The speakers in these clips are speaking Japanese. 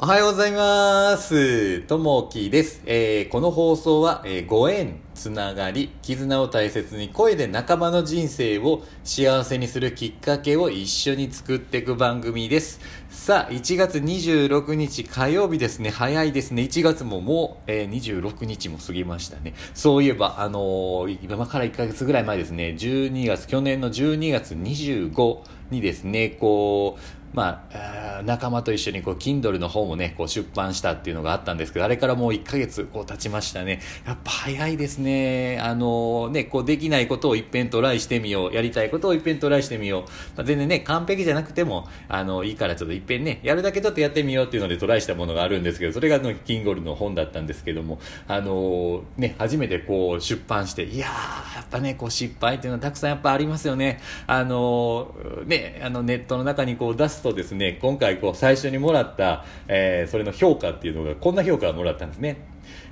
おはようございます。ともきです。えーこの放送は、えーご縁、つながり、絆を大切に声で仲間の人生を幸せにするきっかけを一緒に作っていく番組です。さあ、1月26日火曜日ですね。早いですね。1月ももう、えー26日も過ぎましたね。そういえば、あのー今から1ヶ月ぐらい前ですね。12月、去年の12月25にですね、こう、まあ、仲間と一緒にこう Kindle の方もねこう出版したっていうのがあったんですけどあれからもう1ヶ月こう経ちましたね。やっぱ早いですね。あのねこうできないことを一遍トライしてみようやりたいことを一遍トライしてみよう、まあ、全然ね完璧じゃなくてもあのいいからちょっと一遍ねやるだけちょっとやってみようっていうのでトライしたものがあるんですけどそれがあの Kindle の本だったんですけどもあのね初めてこう出版していやーやっぱねこう失敗っていうのはたくさんやっぱありますよね。あのねあのネットの中にこう出すとですね今回こう最初にもらった、えーそれの評価っていうのがこんな評価をもらったんですね、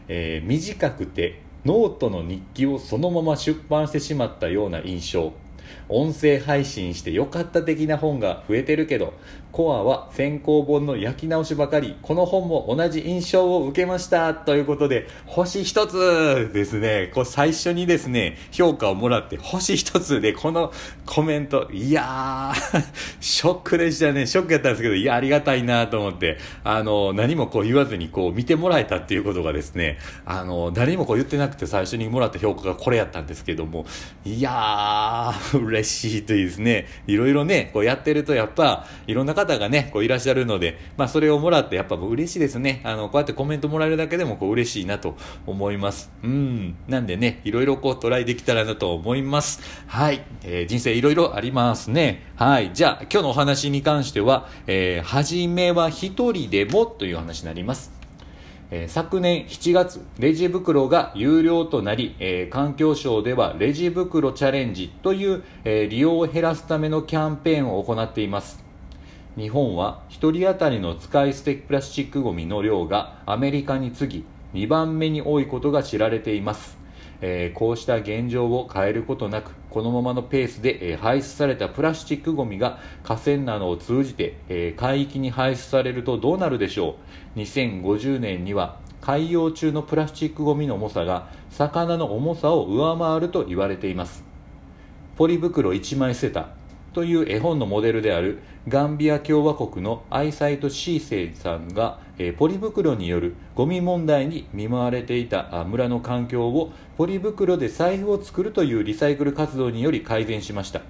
えー短くてノートの日記をそのまま出版してしまったような印象。音声配信してよかった的な本が増えてるけどコアは先行本の焼き直しばかりこの本も同じ印象を受けましたということで星一つですね。こう最初にですね評価をもらって星一つでこのコメントいやー ショックでしたね。ショックやったんですけどいやありがたいなと思ってあの何もこう言わずにこう見てもらえたっていうことがですねあの誰にもこう言ってなくて最初にもらった評価がこれやったんですけどもいやー 嬉しいといいですね。いろいろねこうやってるとやっぱいろんな方がねこういらっしゃるのでまあそれをもらってやっぱ嬉しいですね。あのこうやってコメントもらえるだけでもこう嬉しいなと思います。うん。なんでねいろいろこうトライできたらなと思います。はい、えー人生いろいろありますね。はい。じゃあ今日のお話に関しては、えー、初めは一人でもという話になります。え昨年7月、レジ袋が有料となり、え環境省ではレジ袋チャレンジという、え利用を減らすためのキャンペーンを行っています。日本は1人当たりの使い捨てプラスチックごみの量がアメリカに次ぎ2番目に多いことが知られています、えこうした現状を変えることなくこのままのペースで、え排出されたプラスチックごみが河川などを通じて、え海域に排出されるとどうなるでしょう。2050年には海洋中のプラスチックごみの重さが魚の重さを上回ると言われています。ポリ袋1枚捨てたという絵本のモデルであるガンビア共和国のアイサイト・シーセイさんが、えポリ袋によるゴミ問題に見舞われていた村の環境をポリ袋で財布を作るというリサイクル活動により改善しました。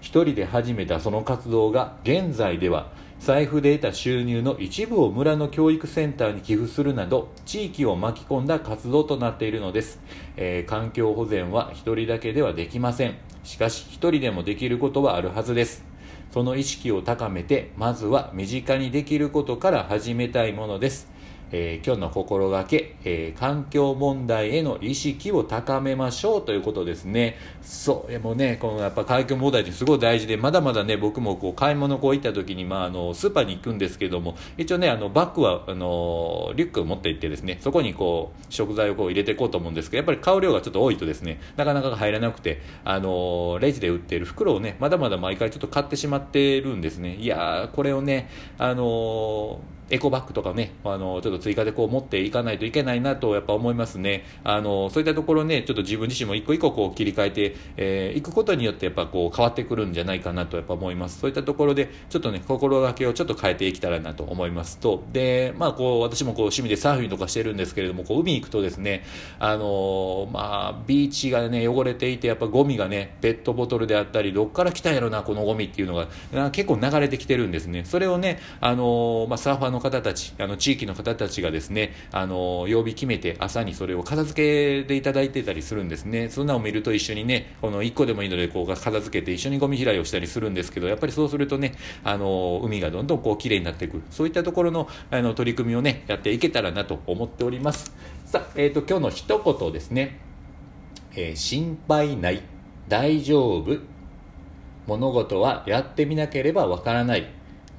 一人で始めたその活動が現在では財布で得た収入の一部を村の教育センターに寄付するなど地域を巻き込んだ活動となっているのです、えー環境保全は一人だけではできません。しかし一人でもできることはあるはずです。その意識を高めてまずは身近にできることから始めたいものです。えー今日の心がけ、えー環境問題への意識を高めましょうということですね。そう、でもね、このやっぱ環境問題ってすごい大事で、まだまだね、僕もこう買い物こう行った時に、まあ、あの、スーパーに行くんですけども、一応ね、あの、バッグは、あの、リュックを持って行ってですね、そこにこう、食材をこう入れていこうと思うんですけど、やっぱり買う量がちょっと多いとですね、なかなか入らなくて、あの、レジで売っている袋をね、まだまだ毎回ちょっと買ってしまってるんですね。いやー、これをね、あのエコバッグとかね、あの、ちょっと追加でこう持っていかないといけないなとやっぱ思いますね。あの、そういったところね、ちょっと自分自身も一個一個こう切り替えて、えーいくことによってやっぱこう変わってくるんじゃないかなとやっぱ思います。そういったところで、ちょっとね、心がけをちょっと変えていけたらなと思いますと、で、まあこう、私もこう趣味でサーフィンとかしてるんですけれども、こう海行くとですね、あのまあ、ビーチがね、汚れていて、やっぱゴミがね、ペットボトルであったり、どっから来たんやろな、このゴミっていうのが、結構流れてきてるんですね。それをね、あのまあ、サーファーの方たち、あの、地域の方たちがですね、あの曜日決めて朝にそれを片付けていただいてたりするんですね。そんなのを見ると一緒にね、この1個でもいいので、こう、片付けて一緒にゴミ拾いをしたりするんですけど、やっぱりそうするとね、あの海がどんどんこう、綺麗になっていく。そういったところの、あの、取り組みをね、やっていけたらなと思っております。さあ、えっ、と、今日の一言ですね。えー心配ない、大丈夫、物事はやってみなければわからない、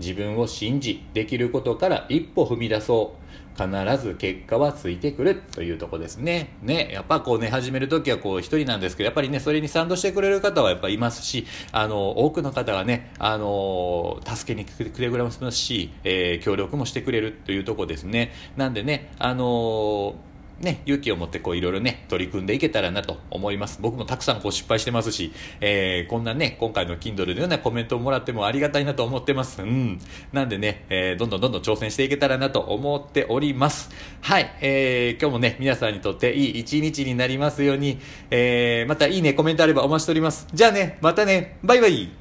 自分を信じ、できることから一歩踏み出そう。必ず結果はついてくるというとこですね。ね、やっぱこうね、始めるときはこう一人なんですけど、やっぱりね、それに賛同してくれる方はやっぱいますし、あの、多くの方がね、あの、助けに来てくれますし、えー、協力もしてくれるというとこですね。なんでね、あのね、勇気を持ってこういろいろね、取り組んでいけたらなと思います。僕もたくさんこう失敗してますし、えー、こんなね、今回の Kindle のようなコメントをもらってもありがたいなと思ってます。うん。なんでね、えー、どんどんどんどん挑戦していけたらなと思っております。はい。えー、今日もね、皆さんにとっていい一日になりますように、えー、またいいね、コメントあればお待ちしております。じゃあね、またね、バイバイ